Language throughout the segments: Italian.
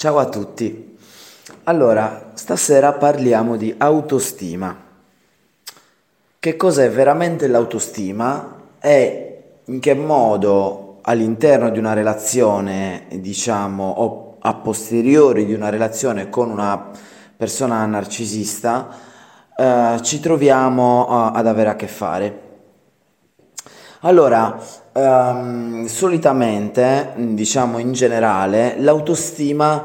Ciao a tutti. Allora, stasera parliamo di autostima. Che cos'è veramente l'autostima e in che modo all'interno di una relazione, diciamo, o a posteriori di una relazione con una persona narcisista, eh, ci troviamo uh, ad avere a che fare. Allora, um, solitamente, diciamo in generale, l'autostima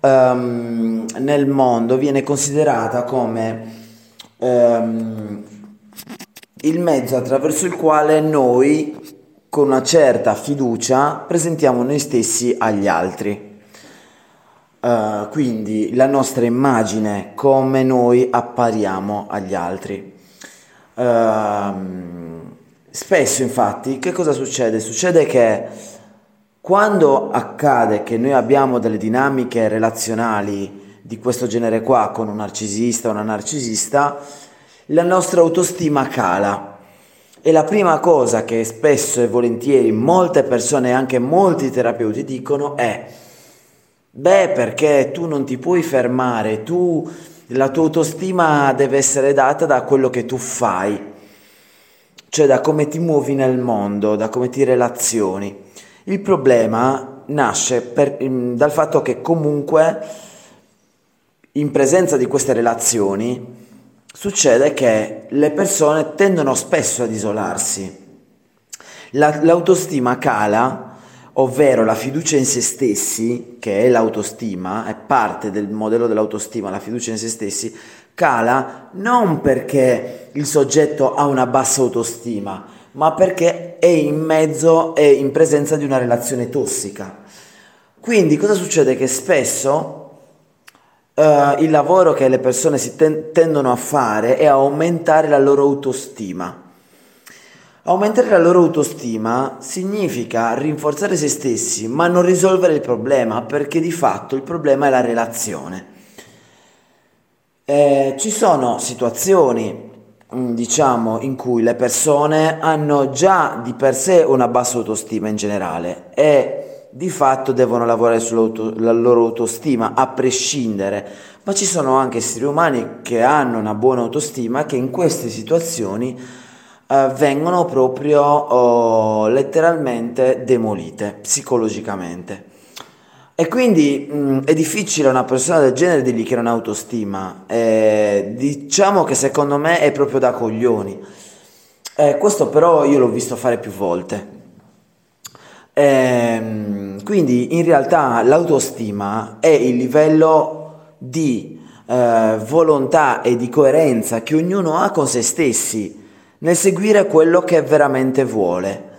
um, nel mondo viene considerata come um, il mezzo attraverso il quale noi, con una certa fiducia, presentiamo noi stessi agli altri. Uh, quindi la nostra immagine, come noi appariamo agli altri. Uh, Spesso infatti che cosa succede? Succede che quando accade che noi abbiamo delle dinamiche relazionali di questo genere qua con un narcisista o una narcisista, la nostra autostima cala. E la prima cosa che spesso e volentieri molte persone e anche molti terapeuti dicono è beh perché tu non ti puoi fermare, tu la tua autostima deve essere data da quello che tu fai cioè da come ti muovi nel mondo, da come ti relazioni. Il problema nasce per, mm, dal fatto che comunque in presenza di queste relazioni succede che le persone tendono spesso ad isolarsi. La, l'autostima cala, ovvero la fiducia in se stessi, che è l'autostima, è parte del modello dell'autostima, la fiducia in se stessi, cala non perché il soggetto ha una bassa autostima, ma perché è in mezzo e in presenza di una relazione tossica. Quindi cosa succede? Che spesso Uh, il lavoro che le persone si ten- tendono a fare è aumentare la loro autostima. Aumentare la loro autostima significa rinforzare se stessi, ma non risolvere il problema, perché di fatto il problema è la relazione. Eh, ci sono situazioni, mm, diciamo, in cui le persone hanno già di per sé una bassa autostima in generale e di fatto devono lavorare sulla loro autostima a prescindere, ma ci sono anche esseri umani che hanno una buona autostima che in queste situazioni eh, vengono proprio oh, letteralmente demolite psicologicamente. E quindi mh, è difficile a una persona del genere dirgli che non ha autostima. Eh, diciamo che secondo me è proprio da coglioni. Eh, questo però io l'ho visto fare più volte. Eh, quindi in realtà l'autostima è il livello di eh, volontà e di coerenza che ognuno ha con se stessi nel seguire quello che veramente vuole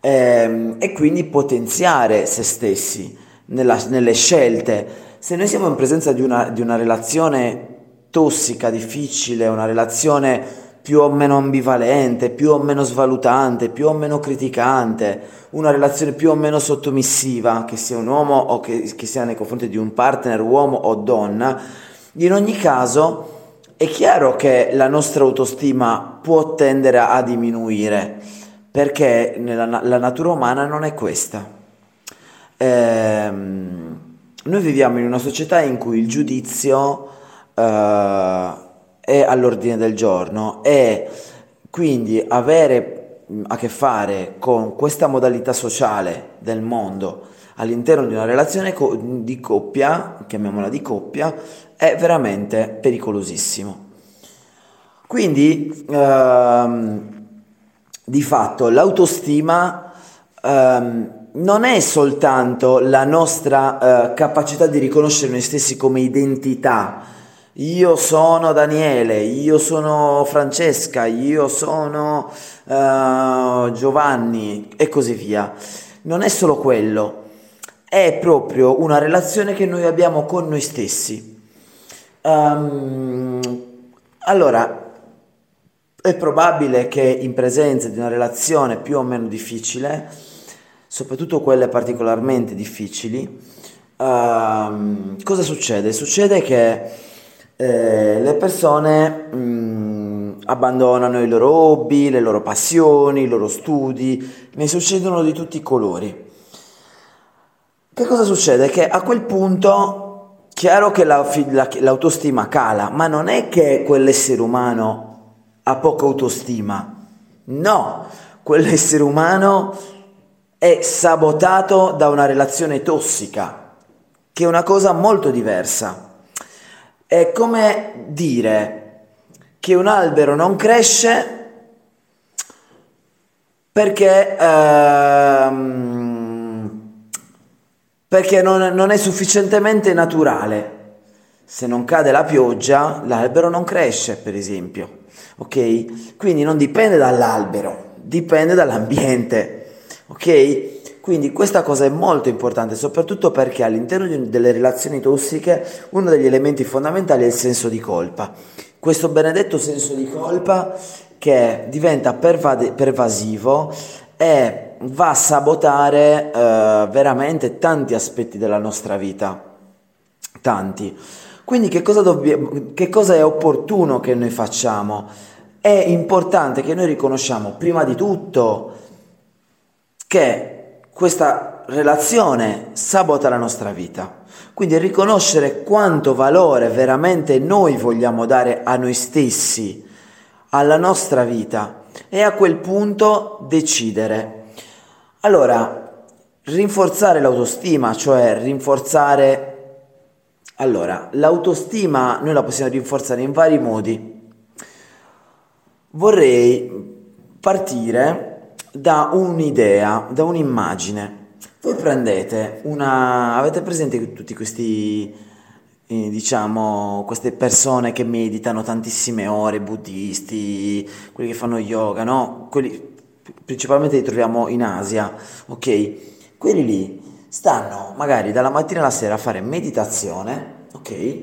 ehm, e quindi potenziare se stessi nella, nelle scelte. Se noi siamo in presenza di una, di una relazione tossica, difficile, una relazione più o meno ambivalente, più o meno svalutante, più o meno criticante, una relazione più o meno sottomissiva, che sia un uomo o che, che, sia nei confronti di un partner uomo o donna, in ogni caso è chiaro che la nostra autostima può tendere a diminuire, perché nella, la natura umana non è questa. Ehm, noi viviamo in una società in cui il giudizio eh, è all'ordine del giorno e quindi avere mm, a che fare con questa modalità sociale del mondo all'interno di una relazione di coppia, chiamiamola di coppia, è veramente pericolosissimo. Quindi, ehm, di fatto, l'autostima ehm, non è soltanto la nostra eh, capacità di riconoscere noi stessi come identità. Io sono Daniele, io sono Francesca, io sono uh, Giovanni e così via. Non è solo quello, è proprio una relazione che noi abbiamo con noi stessi. Um, allora, è probabile che in presenza di una relazione più o meno difficile, soprattutto quelle particolarmente difficili, uh, cosa succede? Succede che eh, le persone mh, mm, abbandonano i loro hobby, le loro passioni, i loro studi, ne succedono di tutti i colori. Che cosa succede? Che a quel punto, chiaro che la, la, l'autostima cala, ma non è che quell'essere umano ha poca autostima. No, quell'essere umano è sabotato da una relazione tossica, che è una cosa molto diversa. È come dire che un albero non cresce perché, ehm, perché non, non è sufficientemente naturale. Se non cade la pioggia, l'albero non cresce, per esempio. Ok? Quindi non dipende dall'albero, dipende dall'ambiente. Ok? Quindi questa cosa è molto importante, soprattutto perché all'interno delle relazioni tossiche uno degli elementi fondamentali è il senso di colpa. Questo benedetto senso di colpa che diventa pervasivo e va a sabotare eh, veramente tanti aspetti della nostra vita. Tanti. Quindi che cosa, dobbiamo, che cosa è opportuno che noi facciamo? È importante che noi riconosciamo prima di tutto che questa relazione sabota la nostra vita. Quindi riconoscere quanto valore veramente noi vogliamo dare a noi stessi, alla nostra vita e a quel punto decidere. Allora, rinforzare l'autostima, cioè rinforzare allora, l'autostima noi la possiamo rinforzare in vari modi. Vorrei partire da un'idea, da un'immagine. Voi prendete una... avete presente tutti questi, eh, diciamo, queste persone che meditano tantissime ore, buddisti, quelli che fanno yoga, no? Quelli principalmente li troviamo in Asia, ok? Quelli lì stanno magari dalla mattina alla sera a fare meditazione, ok?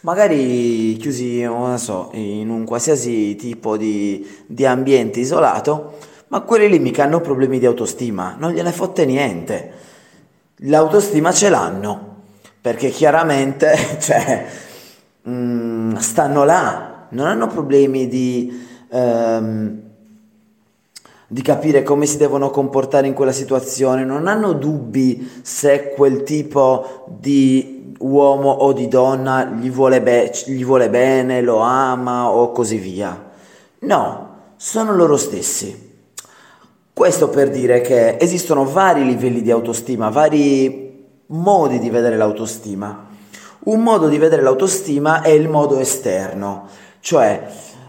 Magari chiusi, non so, in un qualsiasi tipo di, di ambiente isolato, ma quelli lì mica hanno problemi di autostima, non gliene fotte niente. L'autostima ce l'hanno, perché chiaramente, cioè, mm, stanno là, non hanno problemi di... Ehm, di capire come si devono comportare in quella situazione, non hanno dubbi se quel tipo di uomo o di donna gli vuole, be- gli vuole bene, lo ama o così via. No, sono loro stessi. Questo per dire che esistono vari livelli di autostima, vari modi di vedere l'autostima. Un modo di vedere l'autostima è il modo esterno, cioè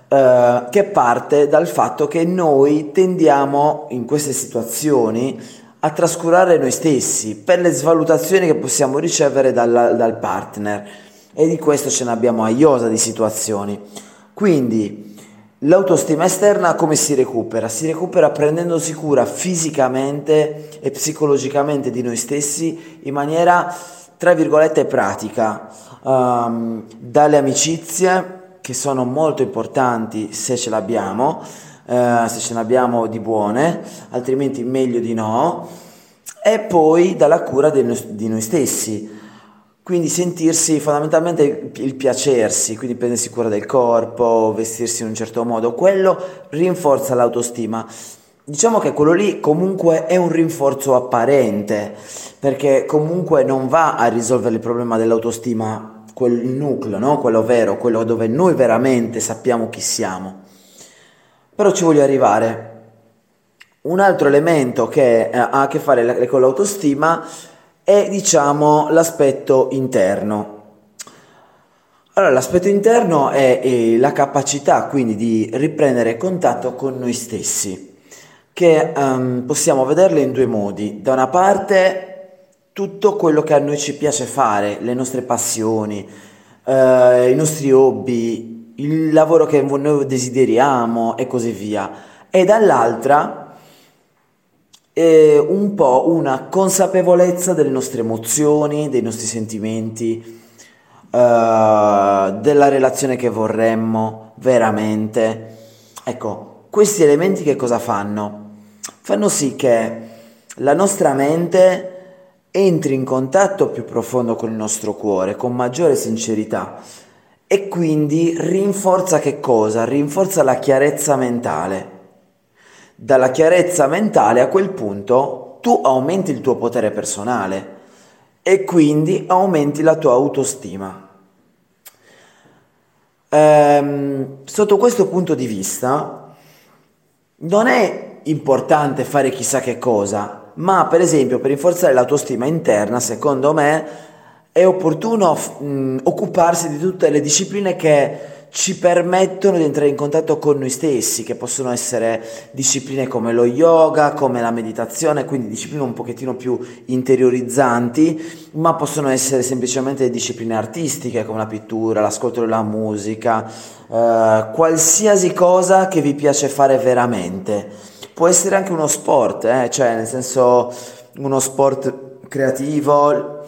eh, che parte dal fatto che noi tendiamo in queste situazioni a trascurare noi stessi per le svalutazioni che possiamo ricevere dal, dal partner e di questo ce ne abbiamo a iosa di situazioni. Quindi l'autostima esterna come si recupera? Si recupera prendendosi cura fisicamente e psicologicamente di noi stessi in maniera tra virgolette pratica, um, dalle amicizie che sono molto importanti se ce l'abbiamo, eh, se ce ne di buone, altrimenti meglio di no, e poi dalla cura di noi stessi. Quindi sentirsi fondamentalmente il piacersi, quindi prendersi cura del corpo, vestirsi in un certo modo, quello rinforza l'autostima. Diciamo che quello lì comunque è un rinforzo apparente, perché comunque non va a risolvere il problema dell'autostima quel nucleo, no? quello vero, quello dove noi veramente sappiamo chi siamo. Però ci voglio arrivare. Un altro elemento che eh, ha a che fare con l'autostima è diciamo l'aspetto interno. Allora, l'aspetto interno è, è la capacità quindi di riprendere contatto con noi stessi, che um, possiamo vederle in due modi. Da una parte tutto quello che a noi ci piace fare, le nostre passioni, eh, i nostri hobby, il lavoro che noi desideriamo e così via. E dall'altra eh, un po' una consapevolezza delle nostre emozioni, dei nostri sentimenti, eh, della relazione che vorremmo veramente. Ecco, questi elementi che cosa fanno? Fanno sì che la nostra mente entri in contatto più profondo con il nostro cuore, con maggiore sincerità e quindi rinforza che cosa? Rinforza la chiarezza mentale. Dalla chiarezza mentale a quel punto tu aumenti il tuo potere personale, e quindi aumenti la tua autostima. Ehm, sotto questo punto di vista non è importante fare chissà che cosa, ma per esempio per rinforzare l'autostima interna, secondo me, è opportuno mh, occuparsi di tutte le discipline che ci permettono di entrare in contatto con noi stessi, che possono essere discipline come lo yoga, come la meditazione, quindi discipline un pochettino più interiorizzanti, ma possono essere semplicemente discipline artistiche come la pittura, l'ascolto della musica, eh, qualsiasi cosa che vi piace fare veramente. Può essere anche uno sport, eh? cioè nel senso uno sport creativo,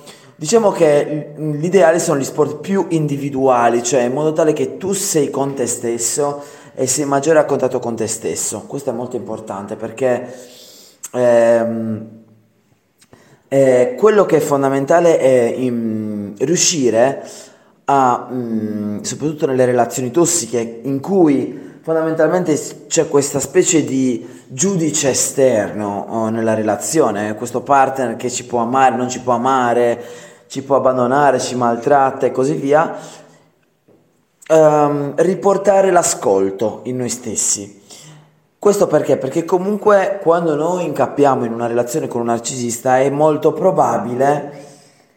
Diciamo che l'ideale sono gli sport più individuali, cioè in modo tale che tu sei con te stesso e sei maggiore a contatto con te stesso. Questo è molto importante perché ehm, eh, quello che è fondamentale è in, riuscire a, mh, mm, soprattutto nelle relazioni tossiche, in cui fondamentalmente c'è questa specie di giudice esterno oh, nella relazione, questo partner che ci può amare, non ci può amare, ci può abbandonare, ci maltratta e così via, ehm, riportare l'ascolto in noi stessi. Questo perché? Perché comunque quando noi incappiamo in una relazione con un narcisista è molto probabile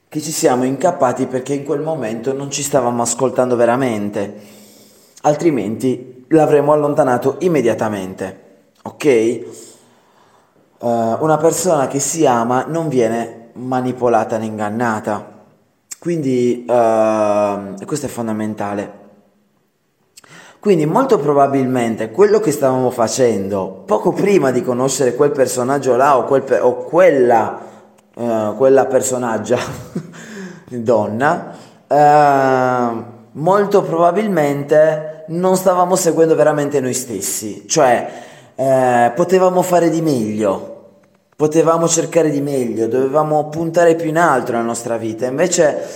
che ci siamo incappati perché in quel momento non ci stavamo ascoltando veramente, altrimenti l'avremmo allontanato immediatamente. Ok? Uh, una persona che si ama non viene manipolata né ingannata. Quindi uh, questo è fondamentale. Quindi molto probabilmente quello che stavamo facendo poco prima di conoscere quel personaggio là o, quel o quella, uh, quella personaggia donna, uh, molto probabilmente non stavamo seguendo veramente noi stessi, cioè eh, potevamo fare di meglio, potevamo cercare di meglio, dovevamo puntare più in alto nella nostra vita, invece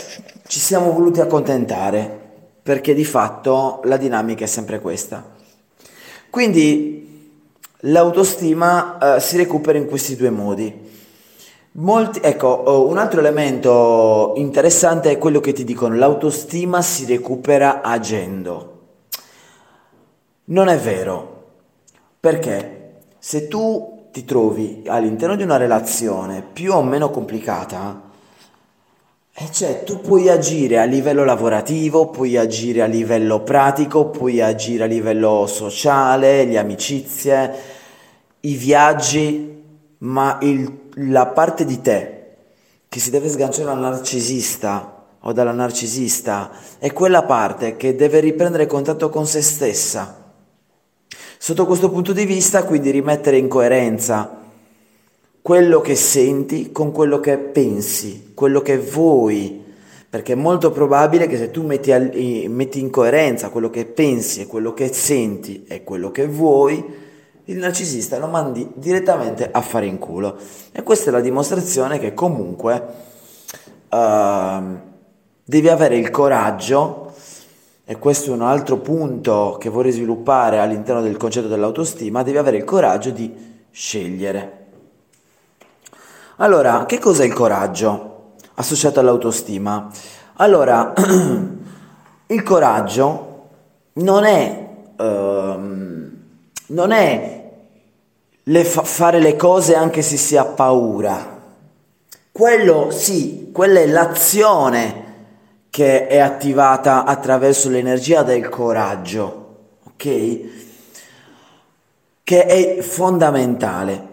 ci siamo voluti accontentare, perché di fatto la dinamica è sempre questa. Quindi l'autostima eh, si recupera in questi due modi. Molti, ecco, oh, un altro elemento interessante è quello che ti dicono, l'autostima si recupera agendo. Non è vero, perché se tu ti trovi all'interno di una relazione più o meno complicata, e cioè tu puoi agire a livello lavorativo, puoi agire a livello pratico, puoi agire a livello sociale, le amicizie, i viaggi, ma il, la parte di te che si deve sganciare dal narcisista o dalla narcisista è quella parte che deve riprendere contatto con se stessa Sotto questo punto di vista, quindi rimettere in coerenza quello che senti con quello che pensi, quello che vuoi, perché è molto probabile che se tu metti, in coerenza quello che pensi e quello che senti e quello che vuoi, il narcisista lo mandi direttamente a fare in culo. E questa è la dimostrazione che comunque uh, devi avere il coraggio e questo è un altro punto che vorrei sviluppare all'interno del concetto dell'autostima, devi avere il coraggio di scegliere. Allora, che cos'è il coraggio associato all'autostima? Allora, il coraggio non è, ehm, non è le fa- fare le cose anche se si ha paura. Quello sì, quella è l'azione che è attivata attraverso l'energia del coraggio, ok? Che è fondamentale.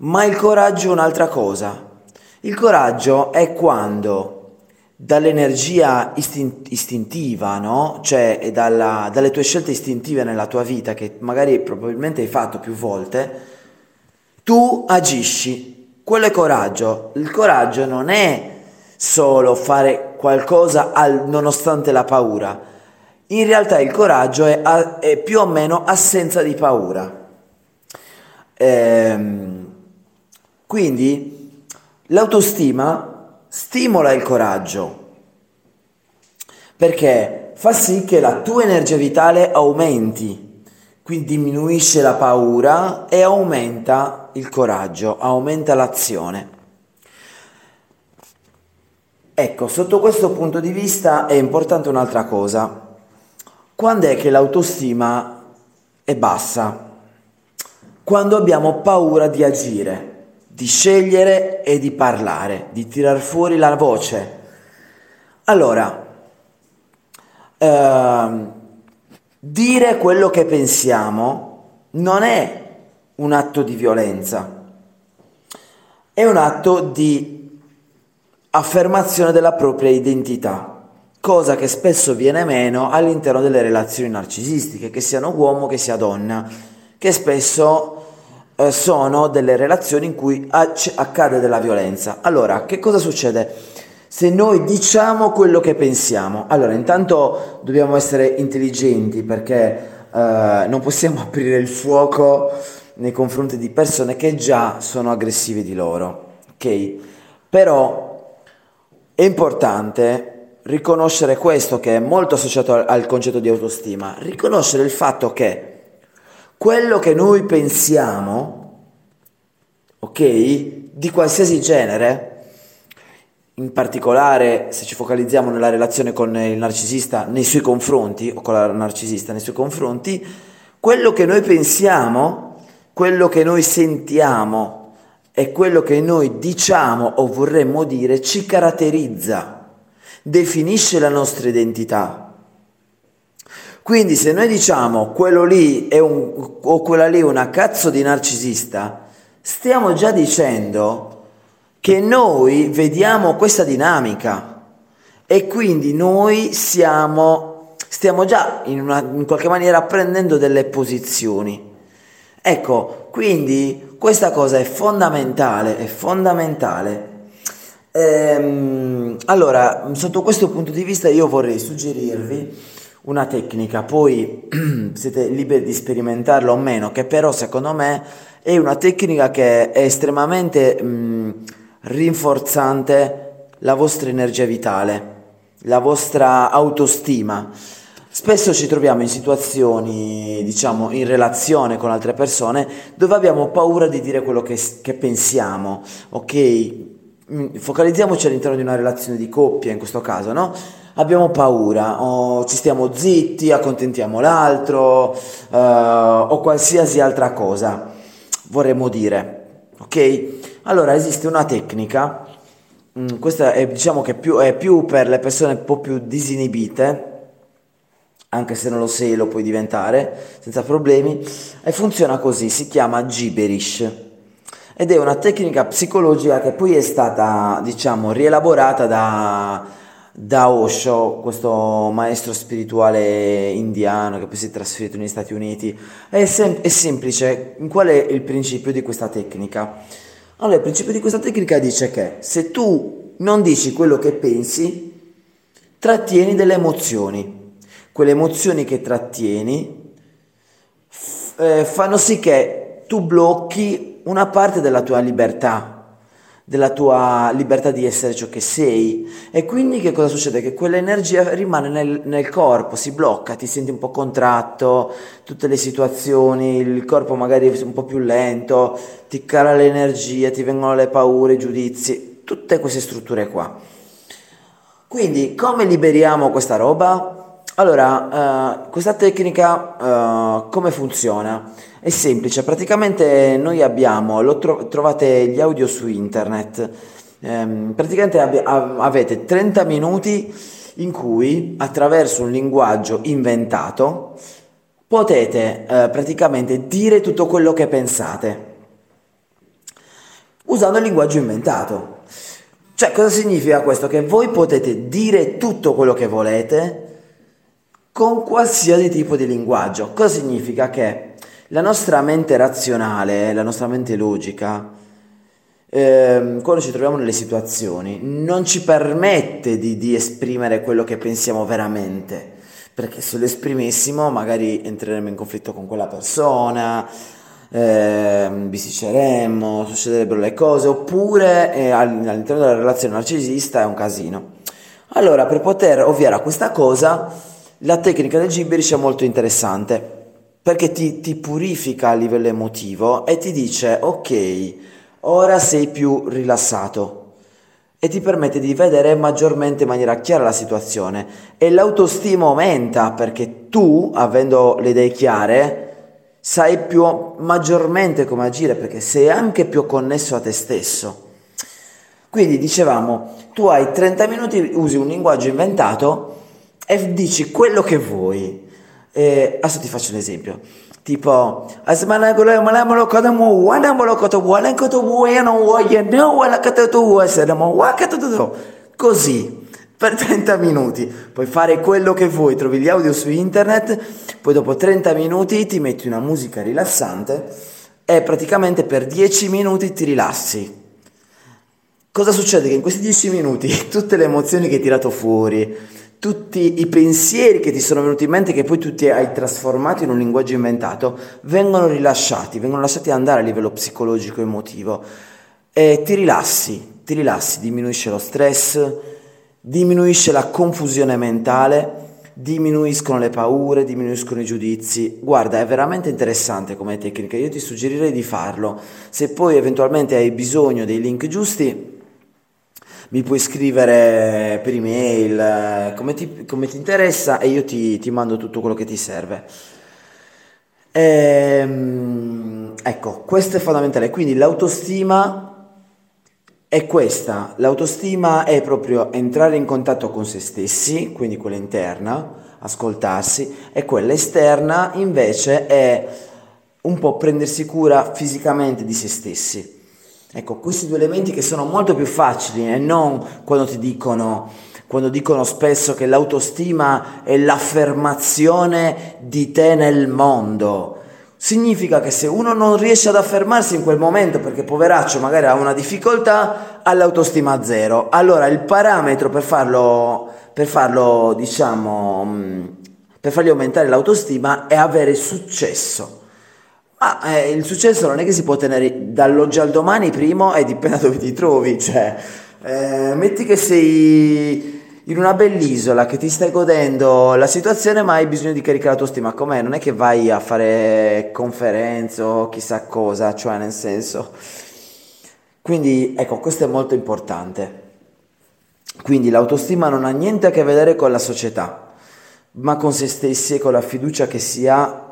Ma il coraggio è un'altra cosa. Il coraggio è quando dall'energia istint- istintiva, no? Cioè dalla, dalle tue scelte istintive nella tua vita, che magari probabilmente hai fatto più volte, tu agisci. Quello è coraggio. Il coraggio non è solo fare qualcosa al, nonostante la paura. In realtà il coraggio è, è più o meno assenza di paura. Ehm, quindi l'autostima stimola il coraggio perché fa sì che la tua energia vitale aumenti, quindi diminuisce la paura e aumenta il coraggio, aumenta l'azione. Ecco, sotto questo punto di vista è importante un'altra cosa. Quando è che l'autostima è bassa? Quando abbiamo paura di agire, di scegliere e di parlare, di tirar fuori la voce. Allora, ehm, dire quello che pensiamo non è un atto di violenza, è un atto di affermazione della propria identità, cosa che spesso viene meno all'interno delle relazioni narcisistiche, che siano uomo che sia donna, che spesso eh, sono delle relazioni in cui accade della violenza. Allora, che cosa succede? Se noi diciamo quello che pensiamo, allora intanto dobbiamo essere intelligenti perché eh, non possiamo aprire il fuoco nei confronti di persone che già sono aggressive di loro, ok? Però è importante riconoscere questo che è molto associato al, concetto di autostima, riconoscere il fatto che quello che noi pensiamo, ok, di qualsiasi genere, in particolare se ci focalizziamo nella relazione con il narcisista nei suoi confronti o con la narcisista nei suoi confronti, quello che noi pensiamo quello che noi sentiamo e quello che noi diciamo o vorremmo dire ci caratterizza, definisce la nostra identità. Quindi se noi diciamo quello lì è un, o quella lì è una cazzo di narcisista, stiamo già dicendo che noi vediamo questa dinamica e quindi noi siamo, stiamo già in, una, in qualche maniera prendendo delle posizioni. Ecco, quindi questa cosa è fondamentale, è fondamentale. Ehm, allora, sotto questo punto di vista io vorrei suggerirvi una tecnica, poi siete liberi di sperimentarla o meno, che però secondo me è una tecnica che è estremamente mh, rinforzante la vostra energia vitale, la vostra autostima. Spesso ci troviamo in situazioni, diciamo, in relazione con altre persone dove abbiamo paura di dire quello che, che pensiamo, ok? Mm, focalizziamoci all'interno di una relazione di coppia in questo caso, no? Abbiamo paura, o ci stiamo zitti, accontentiamo l'altro, uh, o qualsiasi altra cosa vorremmo dire, ok? Allora esiste una tecnica, mm, questa è, diciamo che più, è più per le persone un po' più disinibite, anche se non lo sei lo puoi diventare senza problemi, e funziona così, si chiama gibberish ed è una tecnica psicologica che poi è stata, diciamo, rielaborata da, da Osho, questo maestro spirituale indiano che poi si è trasferito negli Stati Uniti. È, sem- è semplice, qual è il principio di questa tecnica? Allora, il principio di questa tecnica dice che se tu non dici quello che pensi, trattieni delle emozioni quelle emozioni che trattieni f- eh, fanno sì che tu blocchi una parte della tua libertà, della tua libertà di essere ciò che sei. E quindi che cosa succede? Che quell'energia rimane nel, nel, corpo, si blocca, ti senti un po' contratto, tutte le situazioni, il corpo magari è un po' più lento, ti cala l'energia, ti vengono le paure, i giudizi, tutte queste strutture qua. Quindi come liberiamo questa roba? Allora, uh, questa tecnica uh, come funziona? È semplice, praticamente noi abbiamo, lo tro- trovate gli audio su internet, um, praticamente ab- avete 30 minuti in cui attraverso un linguaggio inventato potete uh, praticamente dire tutto quello che pensate usando il linguaggio inventato. Cioè, cosa significa questo? Che voi potete dire tutto quello che volete con qualsiasi tipo di linguaggio. Cosa significa? Che la nostra mente razionale, la nostra mente logica, eh, quando ci troviamo nelle situazioni, non ci permette di, di esprimere quello che pensiamo veramente, perché se lo esprimessimo magari entreremmo in conflitto con quella persona, eh, bisticceremmo, succederebbero le cose, oppure eh, all'interno della relazione narcisista è un casino. Allora, per poter ovviare a questa cosa, la tecnica del gibberish è molto interessante perché ti, ti, purifica a livello emotivo e ti dice ok, ora sei più rilassato, e ti permette di vedere maggiormente in maniera chiara la situazione e l'autostima aumenta perché tu, avendo le idee chiare, sai più maggiormente come agire perché sei anche più connesso a te stesso. Quindi dicevamo, tu hai 30 minuti, usi un linguaggio inventato e dici quello che vuoi. E adesso ti faccio un esempio. Tipo, così per 30 minuti. Puoi fare quello che vuoi, trovi gli audio su internet, poi dopo 30 minuti ti metti una musica rilassante e praticamente per 10 minuti ti rilassi. Cosa succede? Che in questi 10 minuti tutte le emozioni che hai tirato fuori, tutti i pensieri che ti sono venuti in mente, che poi tu ti hai trasformato in un linguaggio inventato, vengono rilasciati, vengono lasciati andare a livello psicologico, emotivo e ti rilassi, ti rilassi, diminuisce lo stress, diminuisce la confusione mentale, diminuiscono le paure, diminuiscono i giudizi. Guarda, è veramente interessante come tecnica, io ti suggerirei di farlo. Se poi eventualmente hai bisogno dei link giusti, mi puoi scrivere per email come ti, come ti interessa e io ti, ti, mando tutto quello che ti serve. Ehm, ecco, questo è fondamentale. Quindi l'autostima è questa. L'autostima è proprio entrare in contatto con se stessi, quindi quella interna, ascoltarsi, e quella esterna invece è un po' prendersi cura fisicamente di se stessi. Ecco, questi due elementi che sono molto più facili e non quando ti dicono, quando dicono spesso che l'autostima è l'affermazione di te nel mondo. Significa che se uno non riesce ad affermarsi in quel momento perché poveraccio magari ha una difficoltà, ha l'autostima zero. Allora il parametro per farlo, per farlo diciamo, mm, per fargli aumentare l'autostima è avere successo. Ma eh, il successo non è che si può ottenere dall'oggi al domani, primo, e dipende da dove ti trovi. Cioè, eh, metti che sei in una bell'isola, che ti stai godendo la situazione, ma hai bisogno di caricare la tua stima. Com'è? Non è che vai a fare conferenze o chissà cosa, cioè nel senso. Quindi, ecco, questo è molto importante. Quindi l'autostima non ha niente a che vedere con la società, ma con se stessi e con la fiducia che si ha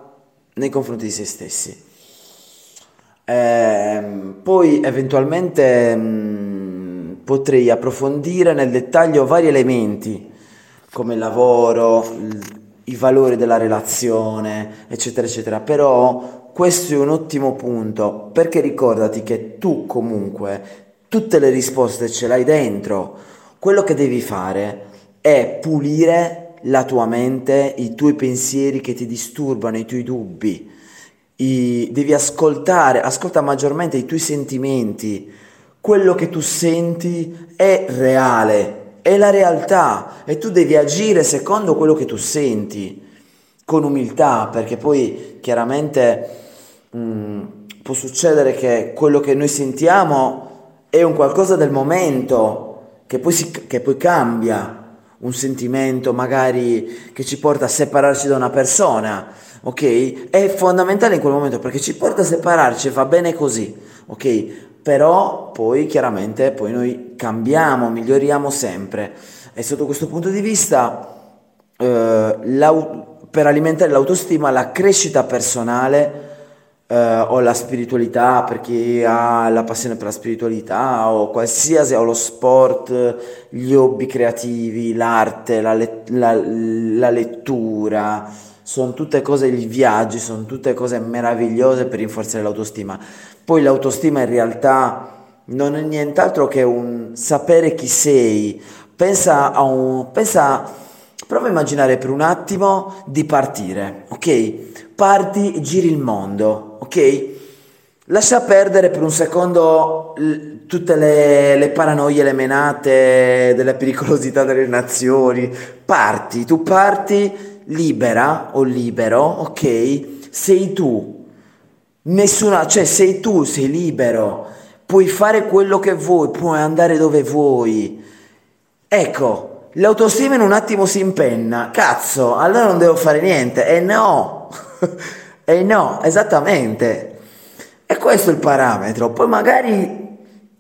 nei confronti di se stessi. Eh, poi eventualmente mh, mm, potrei approfondire nel dettaglio vari elementi come il lavoro, il, i valori della relazione, eccetera, eccetera. Però questo è un ottimo punto perché ricordati che tu comunque tutte le risposte ce l'hai dentro. Quello che devi fare è pulire la tua mente, i tuoi pensieri che ti disturbano, i tuoi dubbi. I, devi ascoltare, ascolta maggiormente i tuoi sentimenti. Quello che tu senti è reale, è la realtà e tu devi agire secondo quello che tu senti, con umiltà, perché poi chiaramente mh, mm, può succedere che quello che noi sentiamo è un qualcosa del momento che poi, si, che poi cambia un sentimento magari che ci porta a separarci da una persona, ok? È fondamentale in quel momento perché ci porta a separarci, va bene così, ok? Però poi chiaramente poi noi cambiamo, miglioriamo sempre e sotto questo punto di vista eh, per alimentare l'autostima la crescita personale eh, o la spiritualità per chi ha la passione per la spiritualità o qualsiasi, o lo sport, gli hobby creativi, l'arte, la, let- la, la lettura, sono tutte cose, i viaggi, sono tutte cose meravigliose per rinforzare l'autostima. Poi l'autostima in realtà non è nient'altro che un sapere chi sei. Pensa a un... Pensa, prova a immaginare per un attimo di partire, ok? Parti e giri il mondo, ok? Lascia perdere per un secondo l- tutte le, le, paranoie, le menate della pericolosità delle nazioni. Parti, tu parti libera o libero, ok? Sei tu. Nessuna, cioè sei tu, sei libero. Puoi fare quello che vuoi, puoi andare dove vuoi. Ecco, l'autostima in un attimo si impenna. Cazzo, allora non devo fare niente. E no. E no, esattamente. E questo è il parametro. Poi magari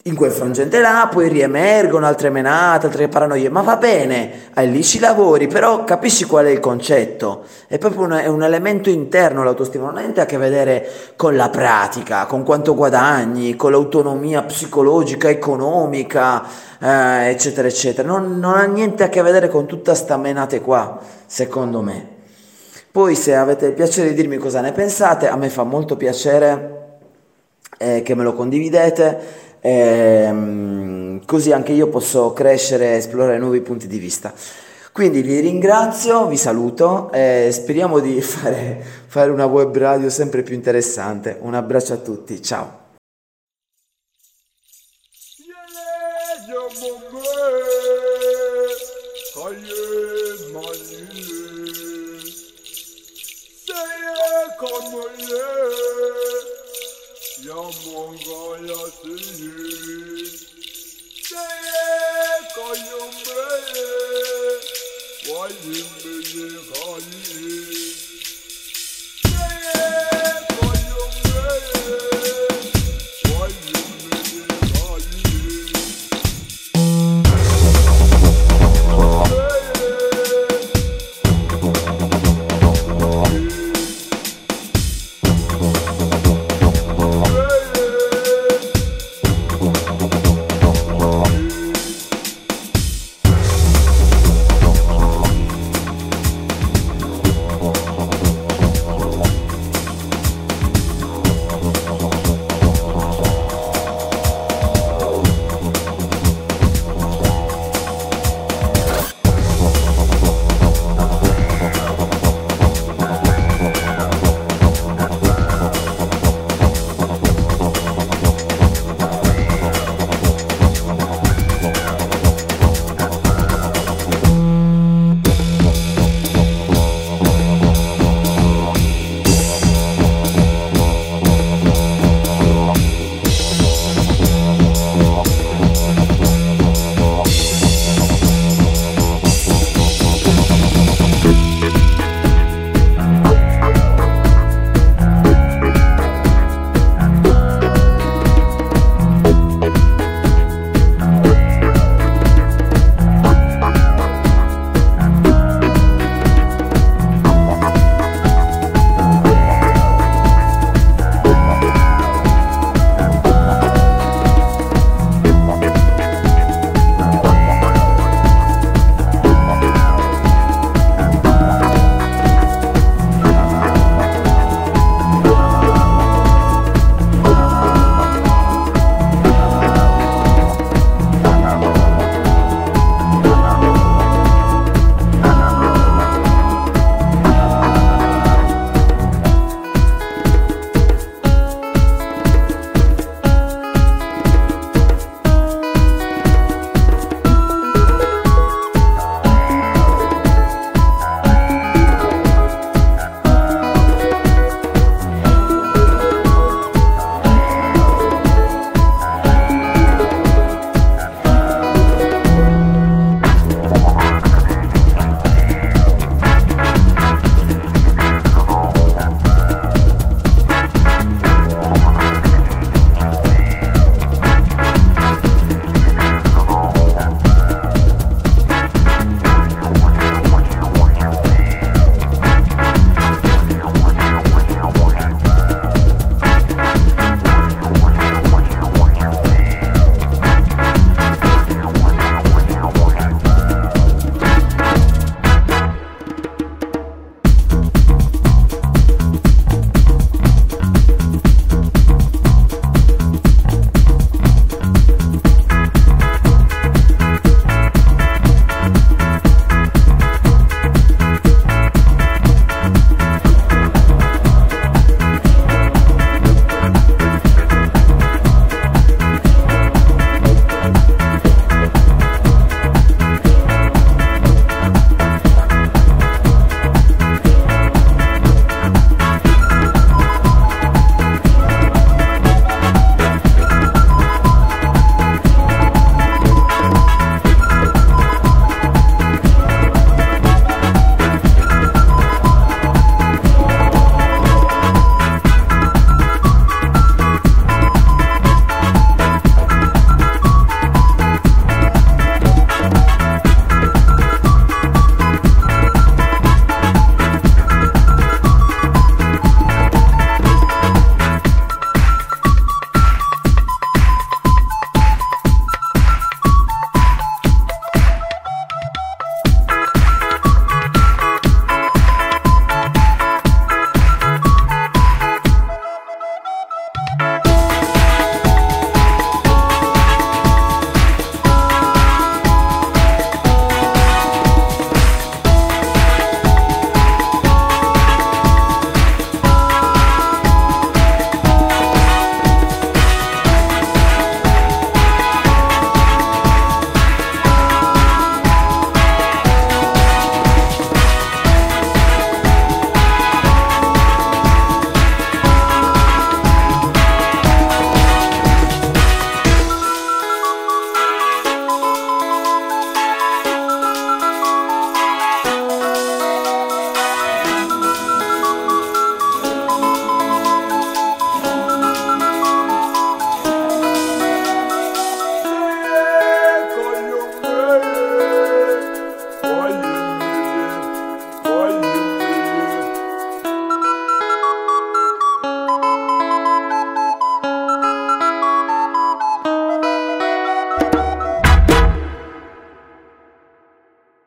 in quel frangente là poi riemergono altre menate, altre paranoie, ma va bene, eh, lì ci lavori, però capisci qual è il concetto? È proprio un, è un elemento interno l'autostima, non ha niente a che vedere con la pratica, con quanto guadagni, con l'autonomia psicologica, economica, eh, eccetera, eccetera. Non, non ha niente a che vedere con tutta sta menate qua, secondo me. Poi se avete il piacere di dirmi cosa ne pensate, a me fa molto piacere eh, che me lo condividete ehm, così anche io posso crescere e esplorare nuovi punti di vista. Quindi vi ringrazio, vi saluto e speriamo di fare, fare una web radio sempre più interessante. Un abbraccio a tutti, ciao. 我们该有自由这一刻拥抱完全没有